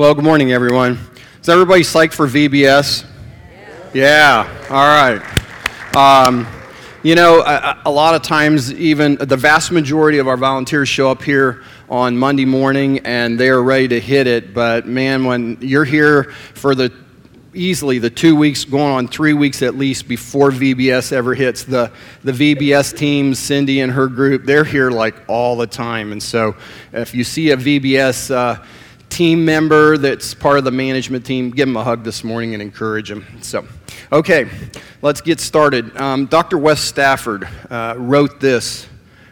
Well, good morning, everyone. Is everybody psyched for VBS? Yeah, all right. Um, you know, a, a, lot of times, even the vast majority of our volunteers show up here on Monday morning and they are ready to hit it. But man, when you're here for the easily the two weeks, going on three weeks at least before VBS ever hits, the, the VBS team, Cindy and her group, they're here like all the time. And so if you see a VBS, uh, team member that's part of the management team, give them a hug this morning and encourage them. So, okay, let's get started. Um, Dr. Wes Stafford uh, wrote this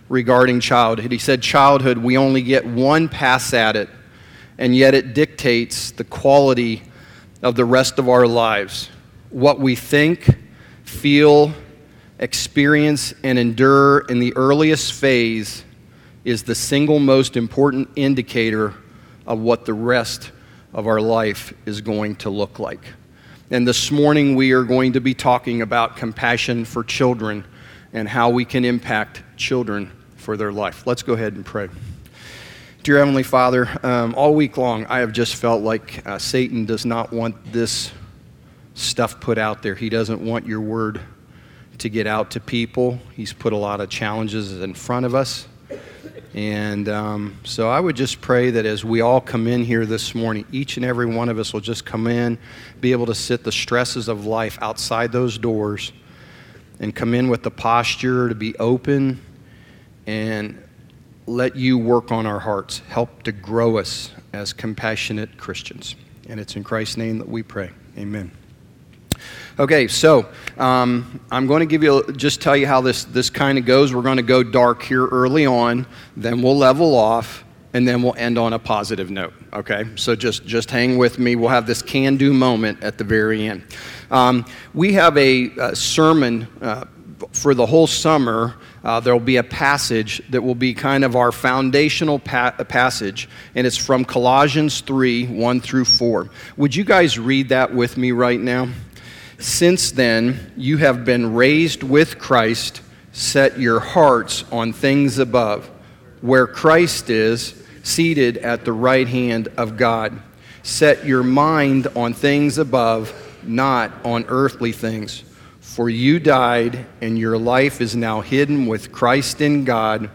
regarding childhood. He said, Childhood, we only get one pass at it, and yet it dictates the quality of the rest of our lives. What we think, feel, experience, and endure in the earliest phase is the single most important indicator of what the rest of our life is going to look like. And this morning we are going to be talking about compassion for children and how we can impact children for their life. Let's go ahead and pray. Dear Heavenly Father, um, all week long I have just felt like uh, Satan does not want this stuff put out there. He doesn't want your word to get out to people. He's put a lot of challenges in front of us. And um, so I would just pray that as we all come in here this morning, each and every one of us will just come in, be able to sit the stresses of life outside those doors, and come in with the posture to be open and let you work on our hearts. Help to grow us as compassionate Christians. And it's in Christ's name that we pray. Amen. Okay, so um, I'm going to give you just tell you how this this kind of goes. We're going to go dark here early on, then we'll level off, and then we'll end on a positive note. Okay, so just just hang with me. We'll have this can-do moment at the very end. Um, we have a, a sermon uh, for the whole summer. Uh, there will be a passage that will be kind of our foundational pa- passage, and it's from Colossians 3 1 through 4. Would you guys read that with me right now? Since then, you have been raised with Christ. Set your hearts on things above, where Christ is, seated at the right hand of God. Set your mind on things above, not on earthly things. For you died, and your life is now hidden with Christ in God.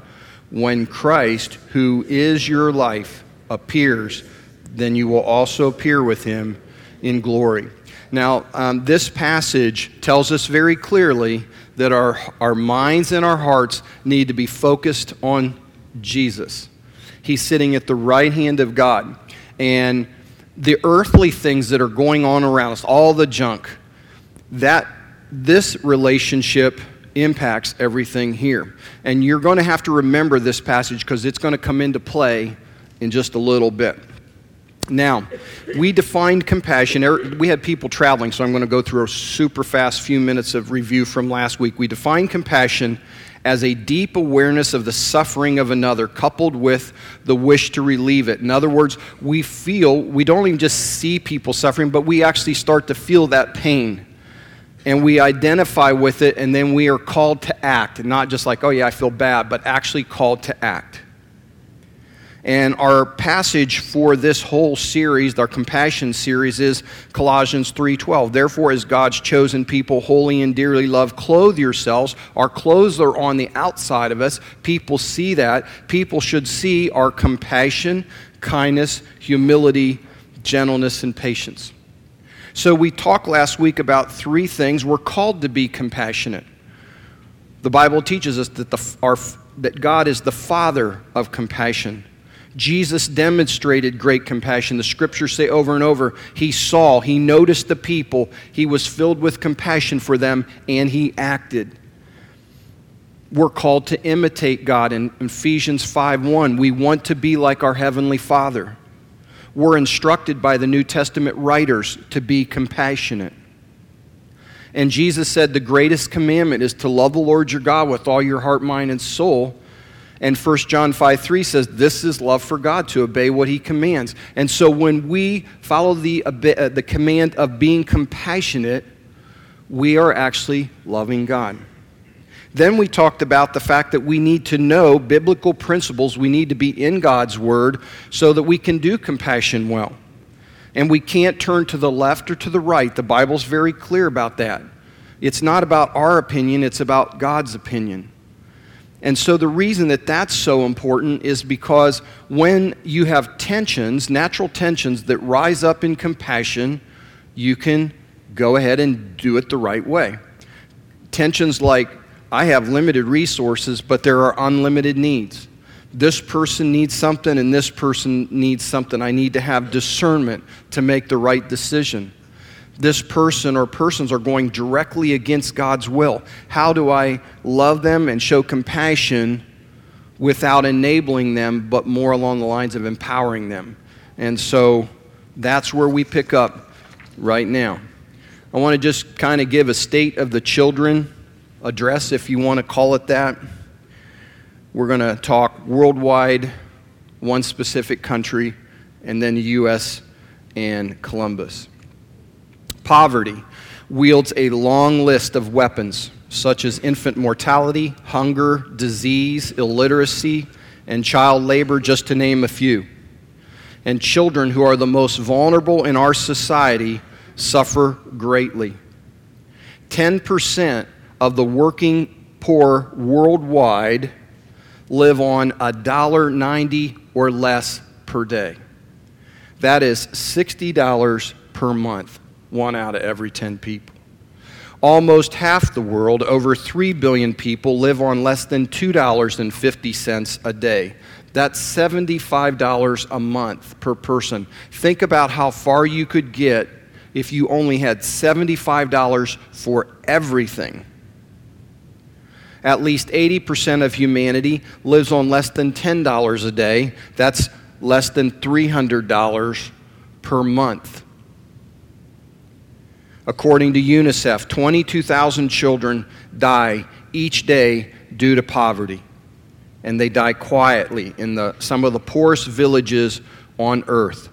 When Christ, who is your life, appears, then you will also appear with him in glory. Now, um, this passage tells us very clearly that our, our minds and our hearts need to be focused on Jesus. He's sitting at the right hand of God. And the earthly things that are going on around us, all the junk, that this relationship impacts everything here. And you're going to have to remember this passage because it's going to come into play in just a little bit. Now, we defined compassion. Er, we had people traveling, so I'm going to go through a super fast few minutes of review from last week. We defined compassion as a deep awareness of the suffering of another, coupled with the wish to relieve it. In other words, we feel, we don't even just see people suffering, but we actually start to feel that pain. And we identify with it, and then we are called to act. Not just like, oh yeah, I feel bad, but actually called to act. And our passage for this whole series, our compassion series, is Colossians 3:12. Therefore, as God's chosen people, holy and dearly loved, clothe yourselves. Our clothes are on the outside of us. People see that. People should see our compassion, kindness, humility, gentleness, and patience. So we talked last week about three things. We're called to be compassionate. The Bible teaches us that, the, our, that God is the Father of compassion. Jesus demonstrated great compassion. The scriptures say over and over, he saw, he noticed the people, he was filled with compassion for them, and he acted. We're called to imitate God in Ephesians 5:1. We want to be like our heavenly Father. We're instructed by the New Testament writers to be compassionate. And Jesus said the greatest commandment is to love the Lord your God with all your heart, mind, and soul and 1 John 5 3 says, This is love for God, to obey what he commands. And so when we follow the, uh, the command of being compassionate, we are actually loving God. Then we talked about the fact that we need to know biblical principles. We need to be in God's Word so that we can do compassion well. And we can't turn to the left or to the right. The Bible's very clear about that. It's not about our opinion, it's about God's opinion. And so, the reason that that's so important is because when you have tensions, natural tensions that rise up in compassion, you can go ahead and do it the right way. Tensions like, I have limited resources, but there are unlimited needs. This person needs something, and this person needs something. I need to have discernment to make the right decision this person or persons are going directly against God's will? How do I love them and show compassion without enabling them, but more along the lines of empowering them? And so that's where we pick up right now. I want to just kind of give a state of the children address, if you want to call it that. We're going to talk worldwide, one specific country, and then the U.S. and Columbus. Poverty wields a long list of weapons, such as infant mortality, hunger, disease, illiteracy, and child labor, just to name a few. And children who are the most vulnerable in our society suffer greatly. 10% of the working poor worldwide live on $1.90 or less per day. That is $60 per month one out of every 10 people. Almost half the world, over 3 billion people, live on less than $2.50 a day. That's $75 a month per person. Think about how far you could get if you only had $75 for everything. At least 80% of humanity lives on less than $10 a day. That's less than $300 per month. According to UNICEF, 22,000 children die each day due to poverty. And they die quietly in the, some of the poorest villages on earth,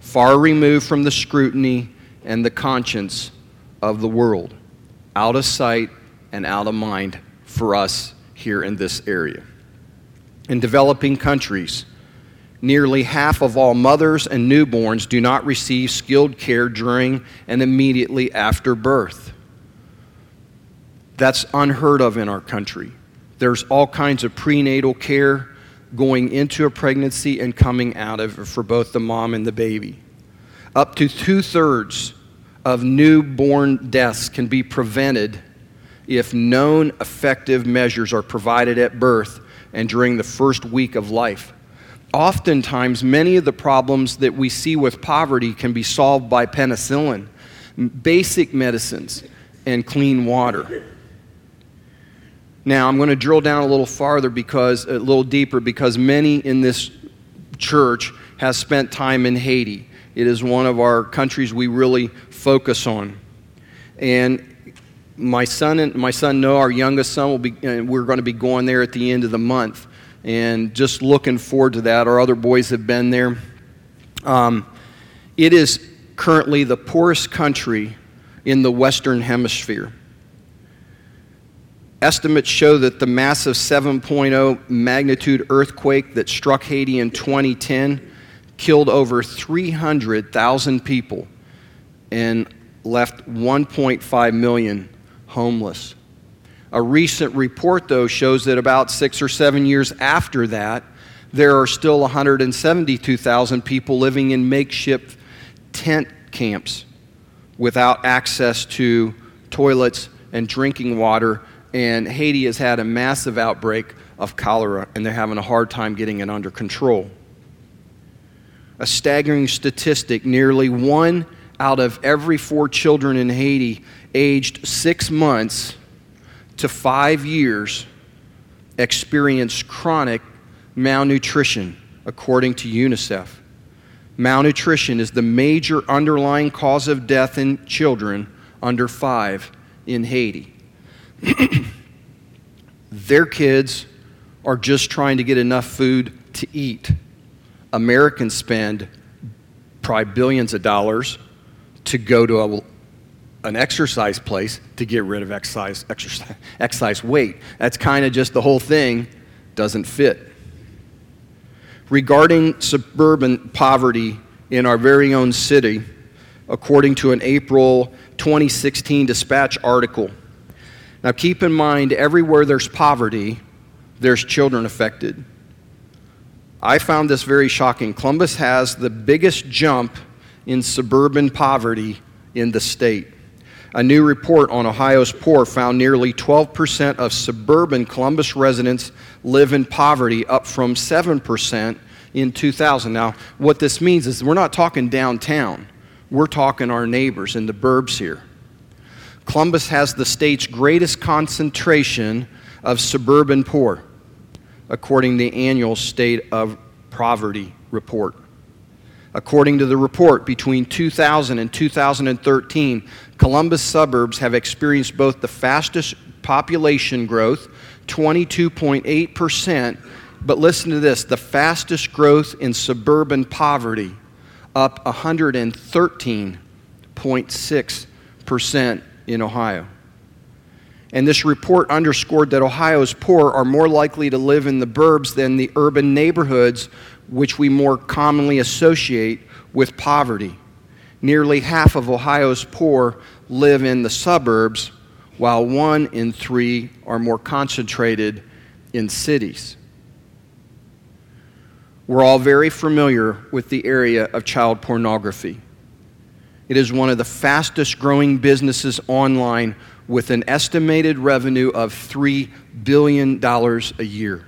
far removed from the scrutiny and the conscience of the world, out of sight and out of mind for us here in this area. In developing countries, Nearly half of all mothers and newborns do not receive skilled care during and immediately after birth. That's unheard of in our country. There's all kinds of prenatal care going into a pregnancy and coming out of it for both the mom and the baby. Up to two thirds of newborn deaths can be prevented if known effective measures are provided at birth and during the first week of life oftentimes many of the problems that we see with poverty can be solved by penicillin, basic medicines, and clean water. Now, I'm going to drill down a little farther because a little deeper because many in this church has spent time in Haiti. It is one of our countries we really focus on. And my son and my son Noah, our youngest son, will be. we're going to be going there at the end of the month and just looking forward to that. Our other boys have been there. Um, it is currently the poorest country in the Western Hemisphere. Estimates show that the massive 7.0 magnitude earthquake that struck Haiti in 2010 killed over 300,000 people and left 1.5 million homeless. A recent report, though, shows that about six or seven years after that, there are still 172,000 people living in makeshift tent camps without access to toilets and drinking water. And Haiti has had a massive outbreak of cholera, and they're having a hard time getting it under control. A staggering statistic nearly one out of every four children in Haiti aged six months to five years experience chronic malnutrition, according to UNICEF. Malnutrition is the major underlying cause of death in children under five in Haiti. Their kids are just trying to get enough food to eat. Americans spend probably billions of dollars to go to a an exercise place to get rid of exercise, exercise, exercise weight. That's kind of just the whole thing doesn't fit. Regarding suburban poverty in our very own city, according to an April 2016 Dispatch article. Now, keep in mind, everywhere there's poverty, there's children affected. I found this very shocking. Columbus has the biggest jump in suburban poverty in the state. A new report on Ohio's poor found nearly 12% of suburban Columbus residents live in poverty, up from 7% in 2000. Now, what this means is we're not talking downtown, we're talking our neighbors in the burbs here. Columbus has the state's greatest concentration of suburban poor, according to the annual State of Poverty report. According to the report, between 2000 and 2013, Columbus suburbs have experienced both the fastest population growth, 22.8%, but listen to this the fastest growth in suburban poverty, up 113.6% in Ohio. And this report underscored that Ohio's poor are more likely to live in the burbs than the urban neighborhoods which we more commonly associate with poverty. Nearly half of Ohio's poor live in the suburbs, while one in three are more concentrated in cities. We're all very familiar with the area of child pornography. It is one of the fastest growing businesses online with an estimated revenue of $3 billion a year.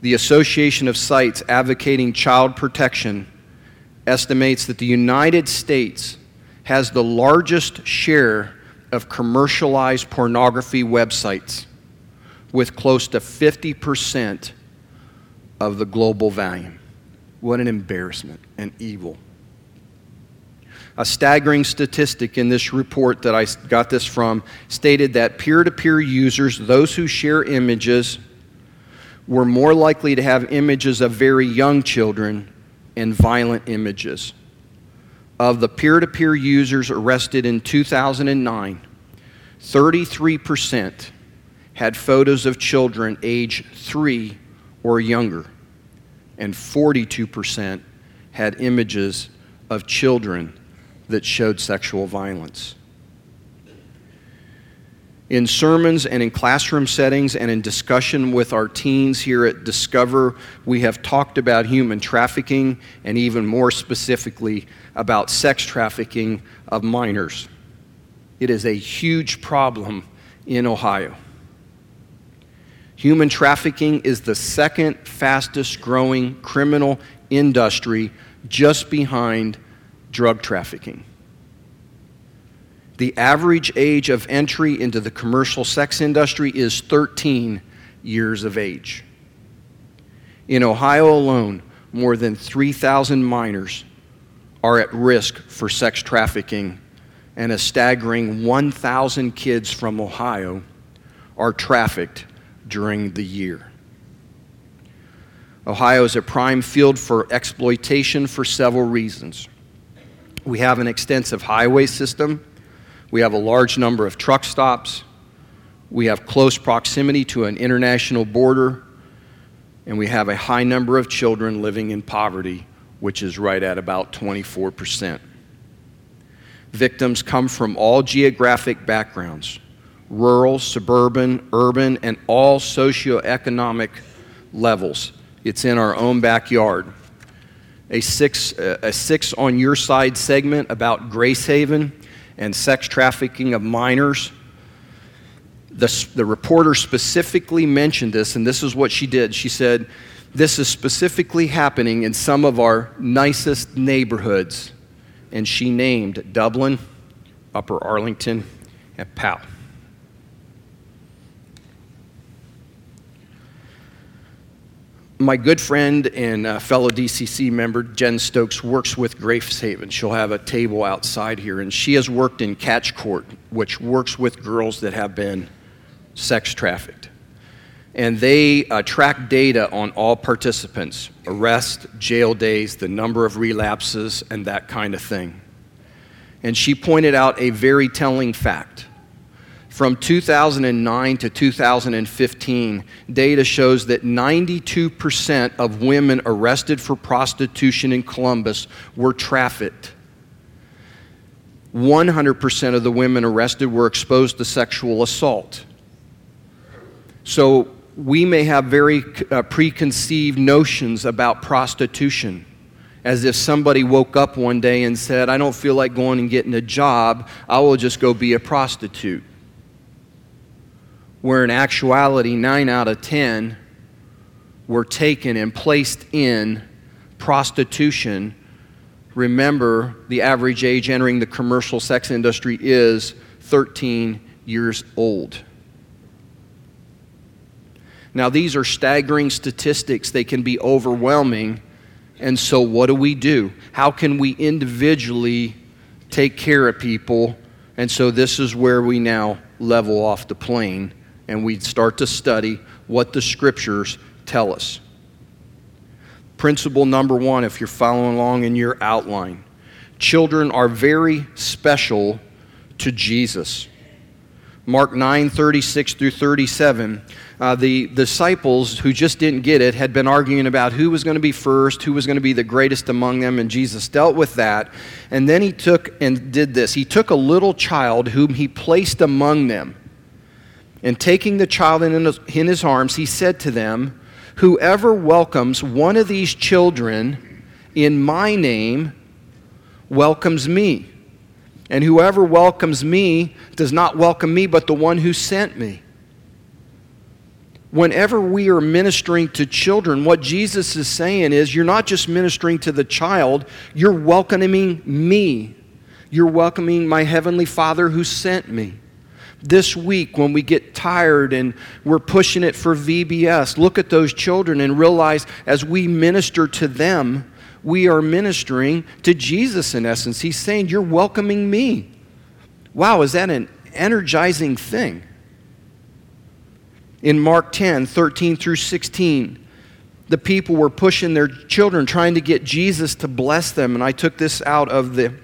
The Association of Sites Advocating Child Protection estimates that the United States has the largest share of commercialized pornography websites, with close to 50% of the global volume. What an embarrassment and evil. A staggering statistic in this report that I got this from stated that peer to peer users, those who share images, were more likely to have images of very young children and violent images. Of the peer to peer users arrested in 2009, 33% had photos of children age three or younger, and 42% had images of children that showed sexual violence. In sermons and in classroom settings and in discussion with our teens here at Discover, we have talked about human trafficking and even more specifically about sex trafficking of minors. It is a huge problem in Ohio. Human trafficking is the second fastest growing criminal industry just behind drug trafficking. The average age of entry into the commercial sex industry is 13 years of age. In Ohio alone, more than 3,000 minors are at risk for sex trafficking, and a staggering 1,000 kids from Ohio are trafficked during the year. Ohio is a prime field for exploitation for several reasons. We have an extensive highway system we have a large number of truck stops. We have close proximity to an international border. And we have a high number of children living in poverty, which is right at about 24%. Victims come from all geographic backgrounds rural, suburban, urban, and all socioeconomic levels. It's in our own backyard. A six, a six on your side segment about Grace Haven and sex trafficking of minors. The, the reporter specifically mentioned this, and this is what she did. She said, This is specifically happening in some of our nicest neighborhoods. And she named Dublin, Upper Arlington, and Powell. My good friend and uh, fellow DCC member, Jen Stokes, works with Grace Haven. She'll have a table outside here, and she has worked in Catch Court, which works with girls that have been sex trafficked. And they uh, track data on all participants arrest, jail days, the number of relapses, and that kind of thing. And she pointed out a very telling fact From 2009 to 2015, data shows that 92% of women arrested for prostitution in Columbus were trafficked. 100% of the women arrested were exposed to sexual assault. So we may have very uh, preconceived notions about prostitution as if somebody woke up one day and said, I don't feel like going and getting a job, I will just go be a prostitute. Where in actuality, 9 out of 10 were taken and placed in prostitution. Remember, the average age entering the commercial sex industry is 13 years old. Now, these are staggering statistics. They can be overwhelming. And so, what do we do? How can we individually take care of people? And so, this is where we now level off the plane and we'd start to study what the scriptures tell us. Principle number one, if you're following along in your outline children are very special to Jesus. Mark 9 36 through 37 uh, the disciples who just didn't get it had been arguing about who was going to be first, who was going to be the greatest among them, and Jesus dealt with that. And then he took and did this. He took a little child whom he placed among them. And taking the child in his, in his arms, he said to them, Whoever welcomes one of these children in my name welcomes me. And whoever welcomes me does not welcome me, but the one who sent me whenever we are ministering to children, what Jesus is saying is you're not just ministering to the child, you're welcoming me. You're welcoming my Heavenly Father who sent me. This week, when we get tired and we're pushing it for VBS, look at those children and realize as we minister to them, we are ministering to Jesus in essence. He's saying, You're welcoming me. Wow, is that an energizing thing? in Mark 10 13 through 16. The people were pushing their children, trying to get Jesus to bless them. And I took this out of the,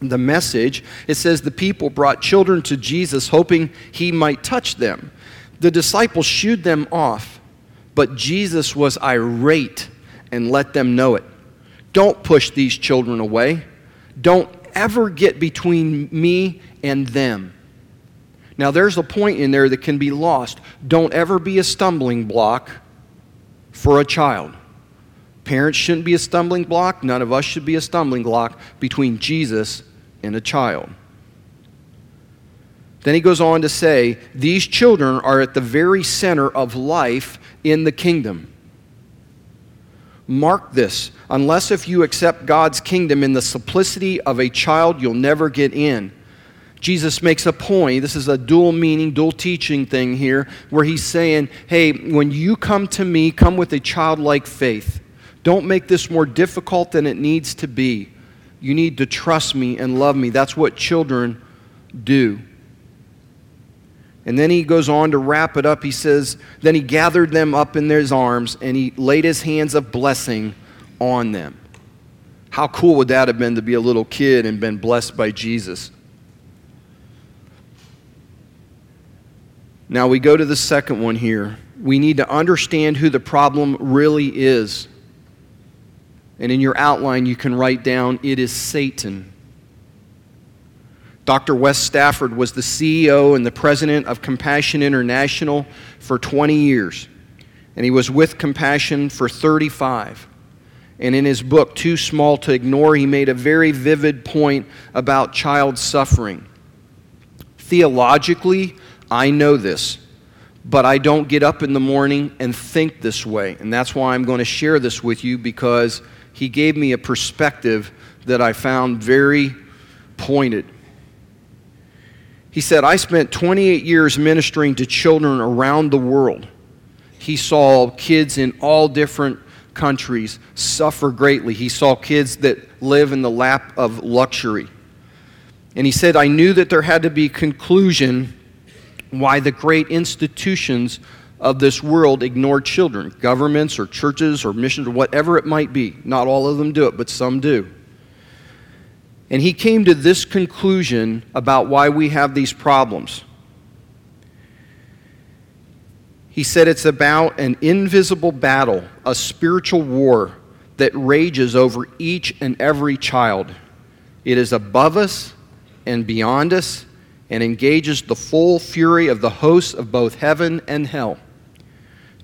the message. It says, The people brought children to Jesus, hoping he might touch them. The disciples shooed them off, but Jesus was irate and let them know it. Don't push these children away. Don't ever get between me and them. Now, there's a point in there that can be lost. Don't ever be a stumbling block for a child. Parents shouldn't be a stumbling block. None of us should be a stumbling block between Jesus and a child. Then he goes on to say, These children are at the very center of life in the kingdom. Mark this. Unless if you accept God's kingdom in the simplicity of a child, you'll never get in. Jesus makes a point. This is a dual meaning, dual teaching thing here, where he's saying, hey, when you come to me, come with a childlike faith. Don't make this more difficult than it needs to be. You need to trust me and love me. That's what children do. And then he goes on to wrap it up. He says, Then he gathered them up in his arms and he laid his hands of blessing on them. How cool would that have been to be a little kid and been blessed by Jesus? Now we go to the second one here. We need to understand who the problem really is. And in your outline, you can write down it is Satan. Dr. Wes Stafford was the CEO and the president of Compassion International for 20 years, and he was with Compassion for 35. And in his book, Too Small to Ignore, he made a very vivid point about child suffering. Theologically, I know this, but I don't get up in the morning and think this way. And that's why I'm going to share this with you because he gave me a perspective that I found very pointed. He said, I spent 28 years ministering to children around the world. He saw kids in all different countries suffer greatly. He saw kids that live in the lap of luxury. And he said, I knew that there had to be conclusion why the great institutions of this world ignore children, governments or churches or missions or whatever it might be. Not all of them do it, but some do. And he came to this conclusion about why we have these problems. He said it's about an invisible battle, a spiritual war that rages over each and every child. It is above us and beyond us and engages the full fury of the hosts of both heaven and hell.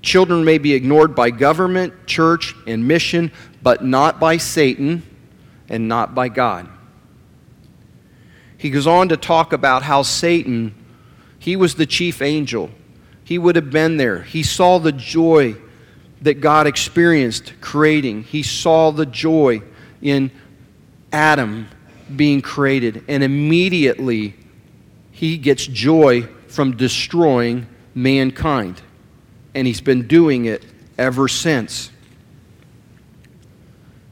Children may be ignored by government, church, and mission, but not by Satan and not by God. He goes on to talk about how Satan, he was the chief angel. He would have been there. He saw the joy that God experienced creating. He saw the joy in Adam being created, and immediately he gets joy from destroying mankind. And he's been doing it ever since.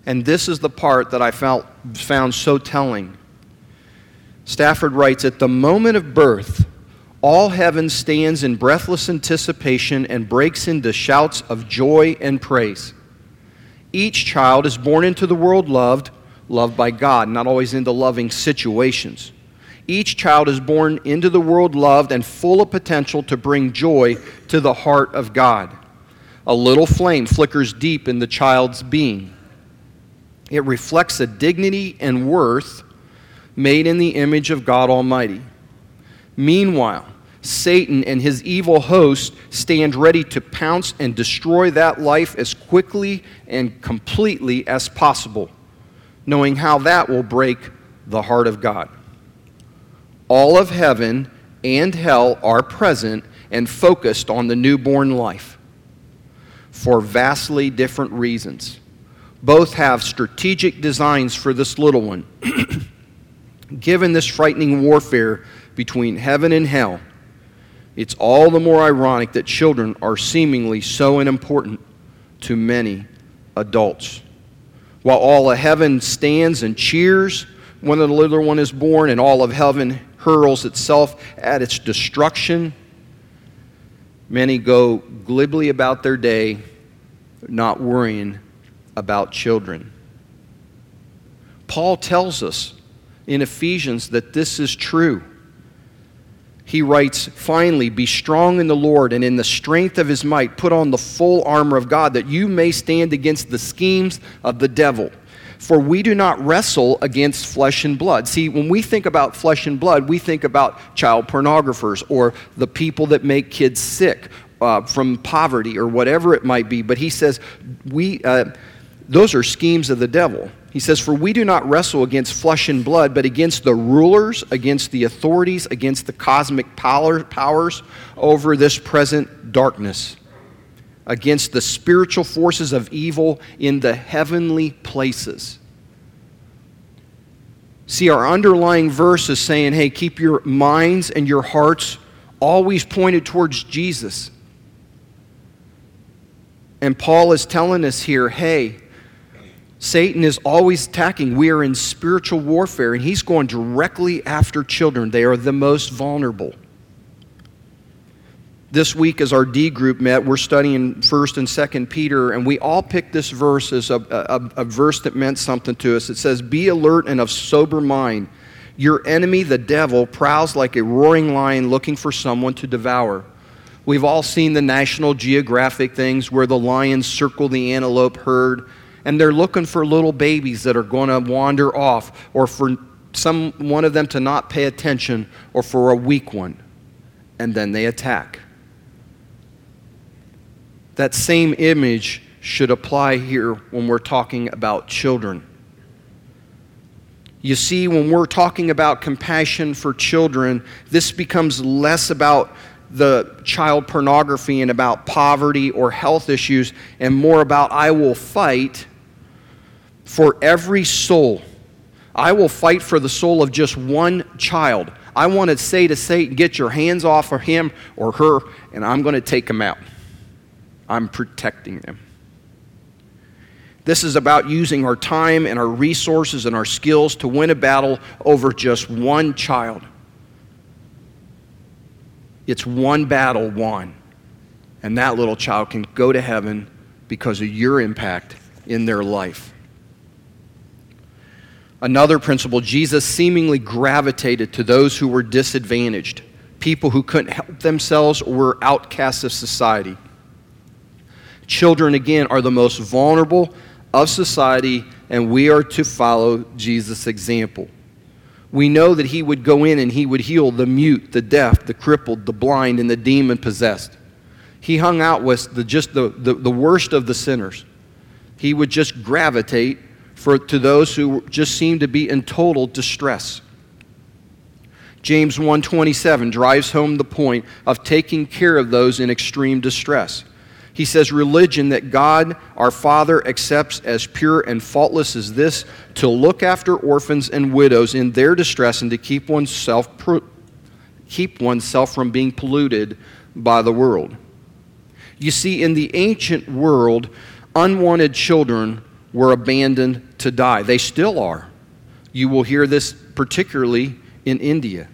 And this is the part that I felt, found so telling. Stafford writes At the moment of birth, all heaven stands in breathless anticipation and breaks into shouts of joy and praise. Each child is born into the world loved, loved by God, not always into loving situations. Each child is born into the world loved and full of potential to bring joy to the heart of God. A little flame flickers deep in the child's being. It reflects a dignity and worth made in the image of God Almighty. Meanwhile, Satan and his evil host stand ready to pounce and destroy that life as quickly and completely as possible, knowing how that will break the heart of God all of heaven and hell are present and focused on the newborn life for vastly different reasons. Both have strategic designs for this little one. Given this frightening warfare between heaven and hell, it's all the more ironic that children are seemingly so unimportant to many adults. While all of heaven stands and cheers when the little one is born, and all of heaven hurls itself at its destruction. Many go glibly about their day, not worrying about children. Paul tells us in Ephesians that this is true. He writes, Finally, be strong in the Lord and in the strength of his might, put on the full armor of God, that you may stand against the schemes of the devil. For we do not wrestle against flesh and blood. See, when we think about flesh and blood, we think about child pornographers or the people that make kids sick uh, from poverty or whatever it might be. But he says, we, uh, those are schemes of the devil. He says, For we do not wrestle against flesh and blood, but against the rulers, against the authorities, against the cosmic power, powers over this present darkness against the spiritual forces of evil in the heavenly places. See, our underlying verse is saying, hey, keep your minds and your hearts always pointed towards Jesus. And Paul is telling us here, hey, Satan is always attacking. We are in spiritual warfare, and he's going directly after children. They are the most vulnerable this week as our D group met, we're studying 1st and 2nd Peter, and we all picked this verse as a, a, a, verse that meant something to us. It says, Be alert and of sober mind. Your enemy, the devil, prowls like a roaring lion looking for someone to devour. We've all seen the National Geographic things where the lions circle the antelope herd, and they're looking for little babies that are going to wander off, or for some one of them to not pay attention, or for a weak one. And then they attack. That same image should apply here when we're talking about children. You see, when we're talking about compassion for children, this becomes less about the child pornography and about poverty or health issues and more about I will fight for every soul. I will fight for the soul of just one child. I want to say to Satan, get your hands off of him or her, and I'm going to take him out. I'm protecting them. This is about using our time and our resources and our skills to win a battle over just one child. It's one battle won. And that little child can go to heaven because of your impact in their life. Another principle Jesus seemingly gravitated to those who were disadvantaged people who couldn't help themselves or were outcasts of society. Children, again, are the most vulnerable of society, and we are to follow Jesus' example. We know that he would go in and he would heal the mute, the deaf, the crippled, the blind, and the demon possessed. He hung out with the, just the, the, the worst of the sinners. He would just gravitate for, to those who just seemed to be in total distress. James 1:27 drives home the point of taking care of those in extreme distress. He says, Religion that God our Father accepts as pure and faultless as this, to look after orphans and widows in their distress and to keep oneself, keep oneself from being polluted by the world. You see, in the ancient world, unwanted children were abandoned to die. They still are. You will hear this particularly in India.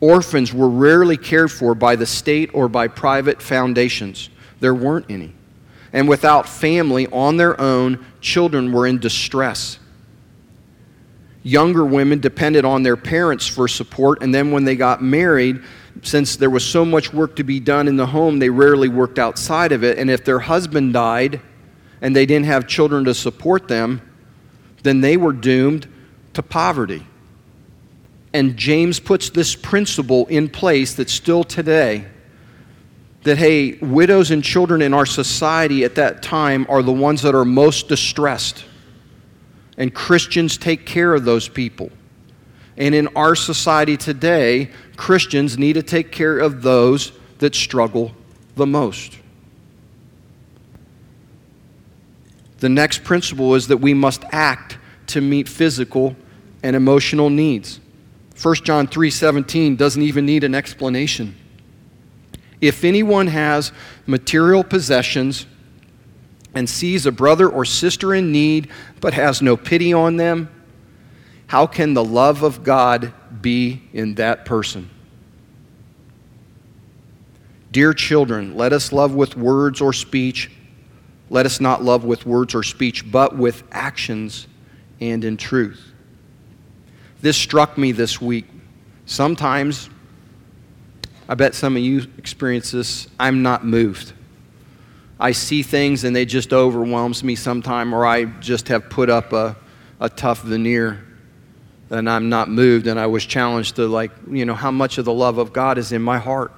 Orphans were rarely cared for by the state or by private foundations. There weren't any. And without family on their own, children were in distress. Younger women depended on their parents for support, and then when they got married, since there was so much work to be done in the home, they rarely worked outside of it. And if their husband died and they didn't have children to support them, then they were doomed to poverty. And James puts this principle in place that still today that, hey, widows and children in our society at that time are the ones that are most distressed. And Christians take care of those people. And in our society today, Christians need to take care of those that struggle the most. The next principle is that we must act to meet physical and emotional needs. 1 John 3:17 doesn't even need an explanation. If anyone has material possessions and sees a brother or sister in need but has no pity on them, how can the love of God be in that person? Dear children, let us love with words or speech. Let us not love with words or speech, but with actions and in truth. This struck me this week. Sometimes I bet some of you experience this. I'm not moved. I see things and they just overwhelms me sometime, or I just have put up a, a tough veneer and I'm not moved. And I was challenged to, like, you know, how much of the love of God is in my heart.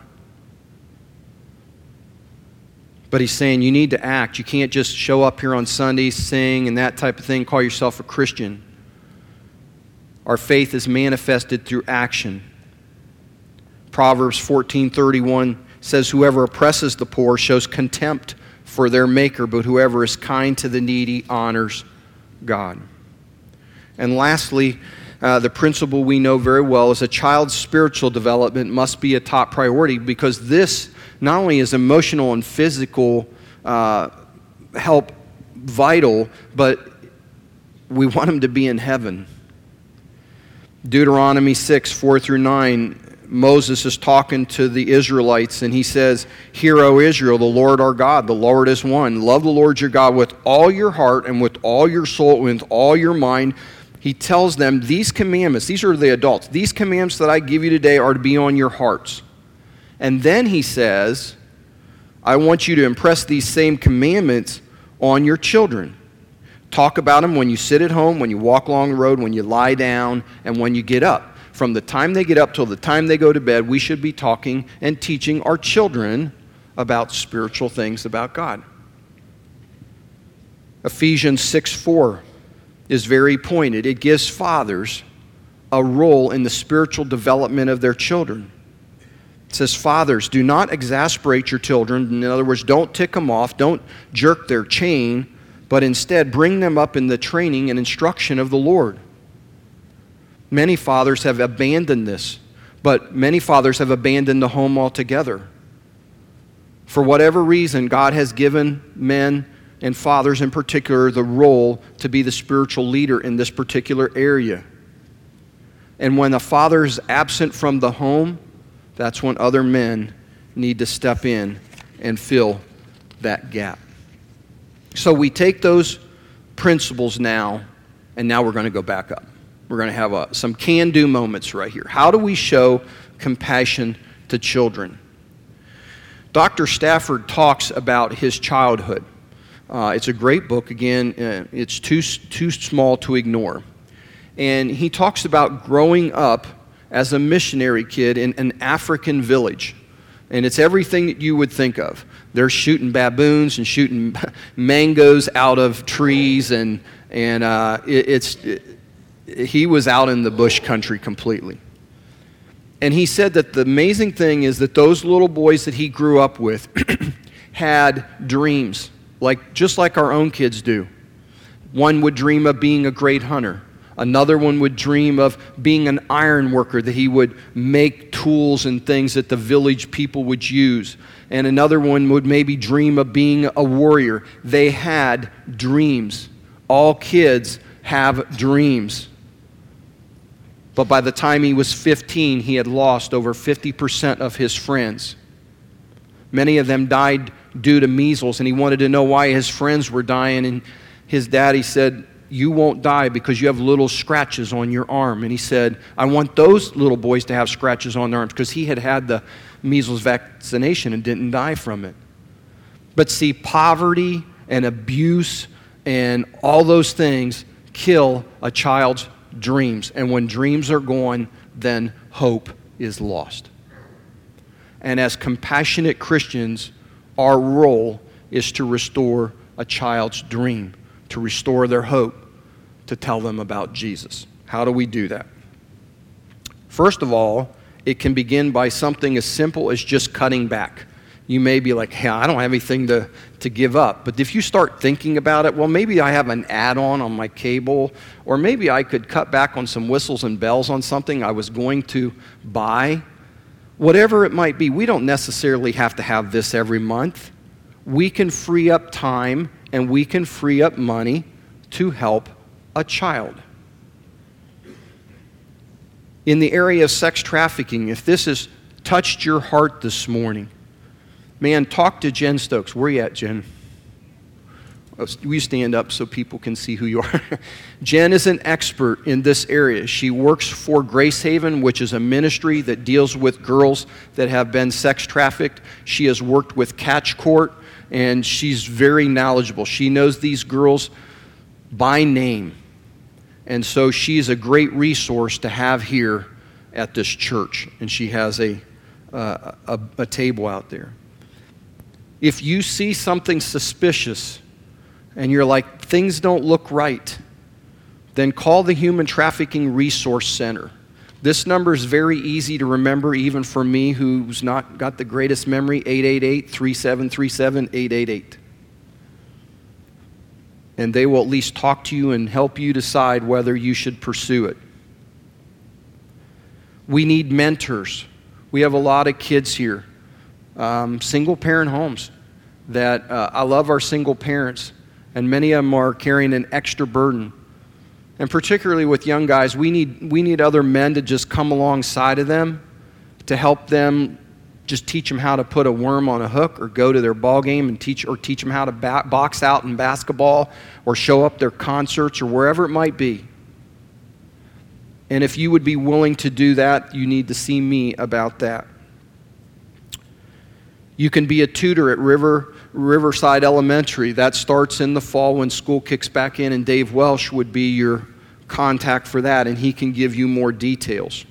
But he's saying you need to act. You can't just show up here on Sunday, sing, and that type of thing, call yourself a Christian. Our faith is manifested through action. Proverbs 14:31 says whoever oppresses the poor shows contempt for their maker, but whoever is kind to the needy honors God. And lastly, uh, the principle we know very well is a child's spiritual development must be a top priority because this not only is emotional and physical uh, help vital, but we want them to be in heaven. Deuteronomy 6, 4 through 9, Moses is talking to the Israelites, and he says, Hear, O Israel, the Lord our God, the Lord is one. Love the Lord your God with all your heart and with all your soul and with all your mind. He tells them, These commandments, these are the adults, these commandments that I give you today are to be on your hearts. And then he says, I want you to impress these same commandments on your children. Talk about them when you sit at home, when you walk along the road, when you lie down, and when you get up from the time they get up till the time they go to bed, we should be talking and teaching our children about spiritual things about God. Ephesians 6 4 is very pointed. It gives fathers a role in the spiritual development of their children. It says, Fathers, do not exasperate your children. In other words, don't tick them off, don't jerk their chain, but instead bring them up in the training and instruction of the Lord. Many fathers have abandoned this, but many fathers have abandoned the home altogether. For whatever reason, God has given men and fathers in particular the role to be the spiritual leader in this particular area. And when a father is absent from the home, that's when other men need to step in and fill that gap. So we take those principles now, and now we're going to go back up. We're going to have a, some can do moments right here. How do we show compassion to children. Dr. Stafford talks about his childhood. Uh, it's a great book. Again, uh, it's too, too small to ignore. And he talks about growing up as a missionary kid in an African village. And it's everything that you would think of. They're shooting baboons and shooting mangoes out of trees, and, and uh, it, it's, it, he was out in the bush country completely. And he said that the amazing thing is that those little boys that he grew up with had dreams, like, just like our own kids do. One would dream of being a great hunter. Another one would dream of being an iron worker, that he would make tools and things that the village people would use. And another one would maybe dream of being a warrior. They had dreams. All kids have dreams. But by the time he was 15, he had lost over 50% of his friends. Many of them died due to measles, and he wanted to know why his friends were dying. And his daddy said, You won't die because you have little scratches on your arm. And he said, I want those little boys to have scratches on their arms because he had had the measles vaccination and didn't die from it. But see, poverty and abuse and all those things kill a child's dreams. And when dreams are gone, then hope is lost. And as compassionate Christians, our role is to restore a child's dream, to restore their hope, to tell them about Jesus. How do we do that? First of all, it can begin by something as simple as just cutting back you may be like, hey, I don't have anything to, to give up. But if you start thinking about it, well, maybe I have an add on on my cable, or maybe I could cut back on some whistles and bells on something I was going to buy. Whatever it might be, we don't necessarily have to have this every month. We can free up time and we can free up money to help a child. In the area of sex trafficking, if this has touched your heart this morning, Man, talk to Jen Stokes. Where are you at, Jen? Oh, will you stand up so people can see who you are? Jen is an expert in this area. She works for Gracehaven, which is a ministry that deals with girls that have been sex trafficked. She has worked with Catch Court, and she's very knowledgeable. She knows these girls by name. And so she's a great resource to have here at this church. And she has a, uh, a, a table out there if you see something suspicious and you're like, things don't look right, then call the Human Trafficking Resource Center. This number is very easy to remember, even for me who's not got the greatest memory 888 3737 888. And they will at least talk to you and help you decide whether you should pursue it. We need mentors. We have a lot of kids here um, single parent homes that uh, I love our single parents, and many of them are carrying an extra burden. And particularly with young guys, we need, we need other men to just come alongside of them to help them just teach them how to put a worm on a hook or go to their ball game and teach or teach them how to box out in basketball or show up their concerts or wherever it might be. And if you would be willing to do that, you need to see me about that. You can be a tutor at River, Riverside Elementary. That starts in the fall when school kicks back in, and Dave Welsh would be your contact for that, and he can give you more details.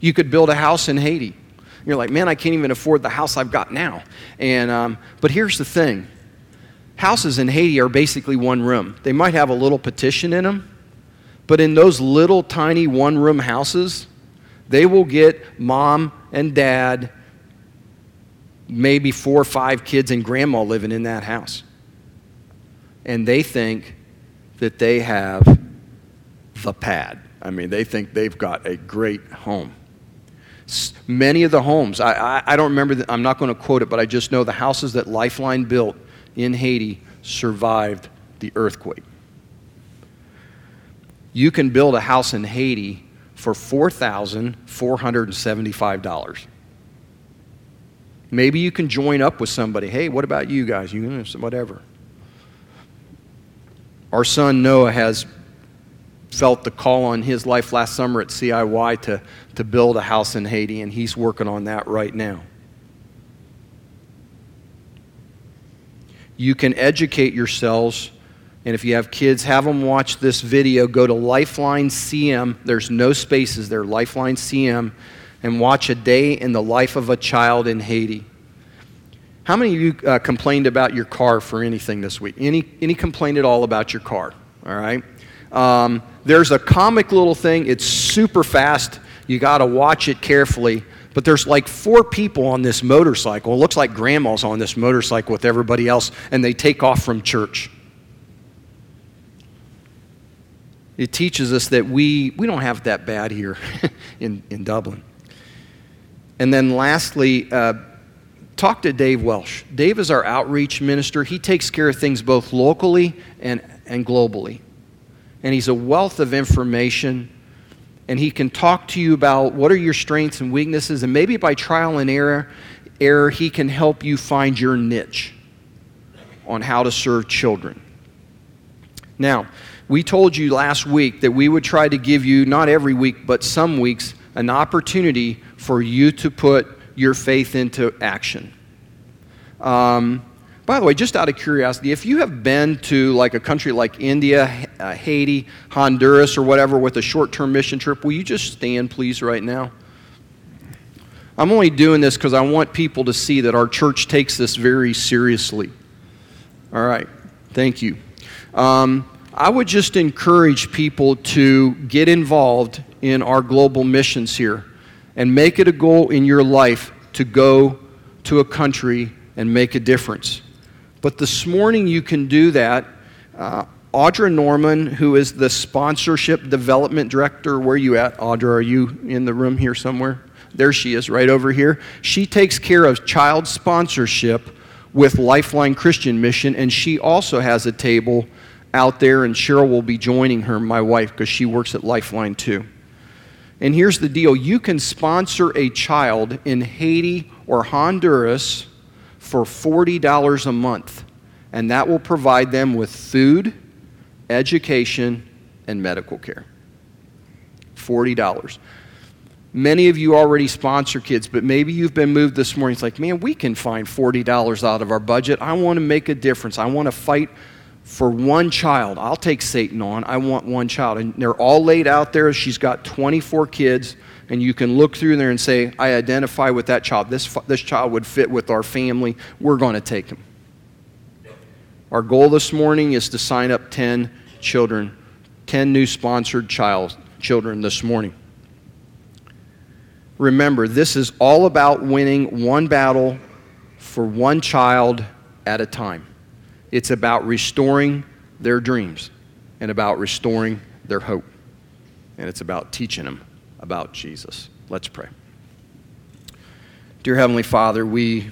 You could build a house in Haiti. You're like, man, I can't even afford the house I've got now. And, um, but here's the thing houses in Haiti are basically one room. They might have a little petition in them, but in those little tiny one room houses, they will get mom and dad maybe four or five kids and grandma living in that house. And they think that they have the pad. I mean, they think they've got a great home. Many of the homes, I, I, I don't remember, the, I'm not going to quote it, but I just know the houses that Lifeline built in Haiti survived the earthquake. You can build a house in Haiti for $4,475. Maybe you can join up with somebody. Hey, what about you guys? You whatever. Our son Noah has felt the call on his life last summer at CIY to, to build a house in Haiti, and he's working on that right now. You can educate yourselves, and if you have kids, have them watch this video. Go to Lifeline CM, there's no spaces there, Lifeline CM, and watch a day in the life of a child in Haiti. How many of you uh, complained about your car for anything this week? Any, any complaint at all about your car? All right. Um, there's a comic little thing. It's super fast. You got to watch it carefully. But there's like four people on this motorcycle. It looks like grandma's on this motorcycle with everybody else, and they take off from church. It teaches us that we, we don't have that bad here in, in Dublin. And then lastly, uh, talk to Dave Welsh. Dave is our outreach minister. He takes care of things both locally and, and globally. And he's a wealth of information. And he can talk to you about what are your strengths and weaknesses. And maybe by trial and error, error he can help you find your niche on how to serve children. Now, we told you last week that we would try to give you, not every week, but some weeks, an opportunity for you to put your faith into action. Um, by the way, just out of curiosity, if you have been to like a country like India, uh, Haiti, Honduras, or whatever with a short term mission trip, will you just stand, please, right now? I'm only doing this because I want people to see that our church takes this very seriously. All right, thank you. Um, I would just encourage people to get involved in our global missions here and make it a goal in your life to go to a country and make a difference. But this morning you can do that. Uh, Audra Norman, who is the sponsorship development director, where are you at? Audra, are you in the room here somewhere? There she is, right over here. She takes care of child sponsorship with Lifeline Christian Mission, and she also has a table out there, and Cheryl will be joining her, my wife, because she works at Lifeline too. And here's the deal you can sponsor a child in Haiti or Honduras for $40 a month, and that will provide them with food, education, and medical care. $40. Many of you already sponsor kids, but maybe you've been moved this morning. It's like, man, we can find $40 out of our budget. I want to make a difference. I want to fight for one child. I'll take Satan on. I want one child. And they're all laid out there. She's got 24 kids, and you can look through there and say, I identify with that child. This, this child would fit with our family. We're going to take him. Our goal this morning is to sign up 10 children, 10 new sponsored child, children this morning. Remember, this is all about winning one battle for one child at a time. It's about restoring their dreams and about restoring their hope. And it's about teaching them about Jesus. Let's pray. Dear Heavenly Father, we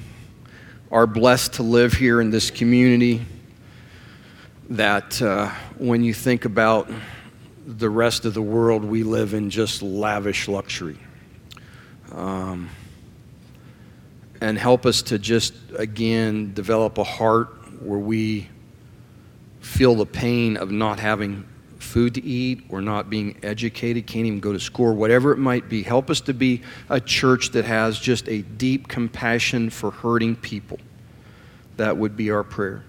are blessed to live here in this community that uh, when you think about the rest of the world, we live in just lavish luxury. Um, and help us to just, again, develop a heart where we feel the pain of not having food to eat or not being educated, can't even go to school, whatever it might be. Help us to be a church that has just a deep compassion for hurting people. That would be our prayer.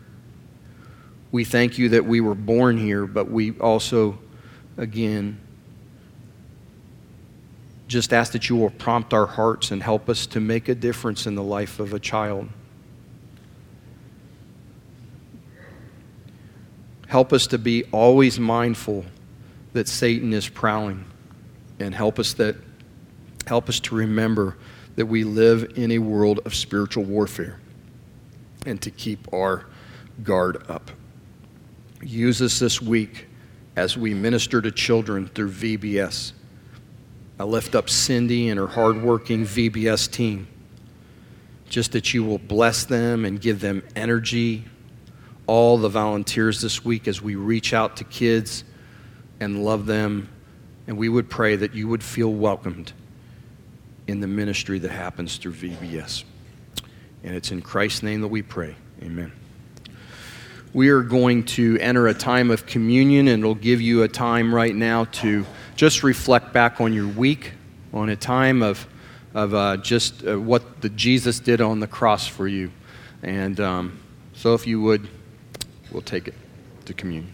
We thank you that we were born here, but we also, again, just ask that you will prompt our hearts and help us to make a difference in the life of a child. Help us to be always mindful that Satan is prowling and help us that help us to remember that we live in a world of spiritual warfare and to keep our guard up. Use us this week as we minister to children through VBS. I lift up Cindy and her hardworking VBS team. Just that you will bless them and give them energy all the volunteers this week as we reach out to kids and love them. And we would pray that you would feel welcomed in the ministry that happens through VBS. And it's in Christ's name that we pray. Amen. we are going to enter a time of communion, and it'll give you a time right now to just reflect back on your week, on a time of, of uh, just uh, what the Jesus did on the cross for you. And um, so, if you would, we'll take it to communion.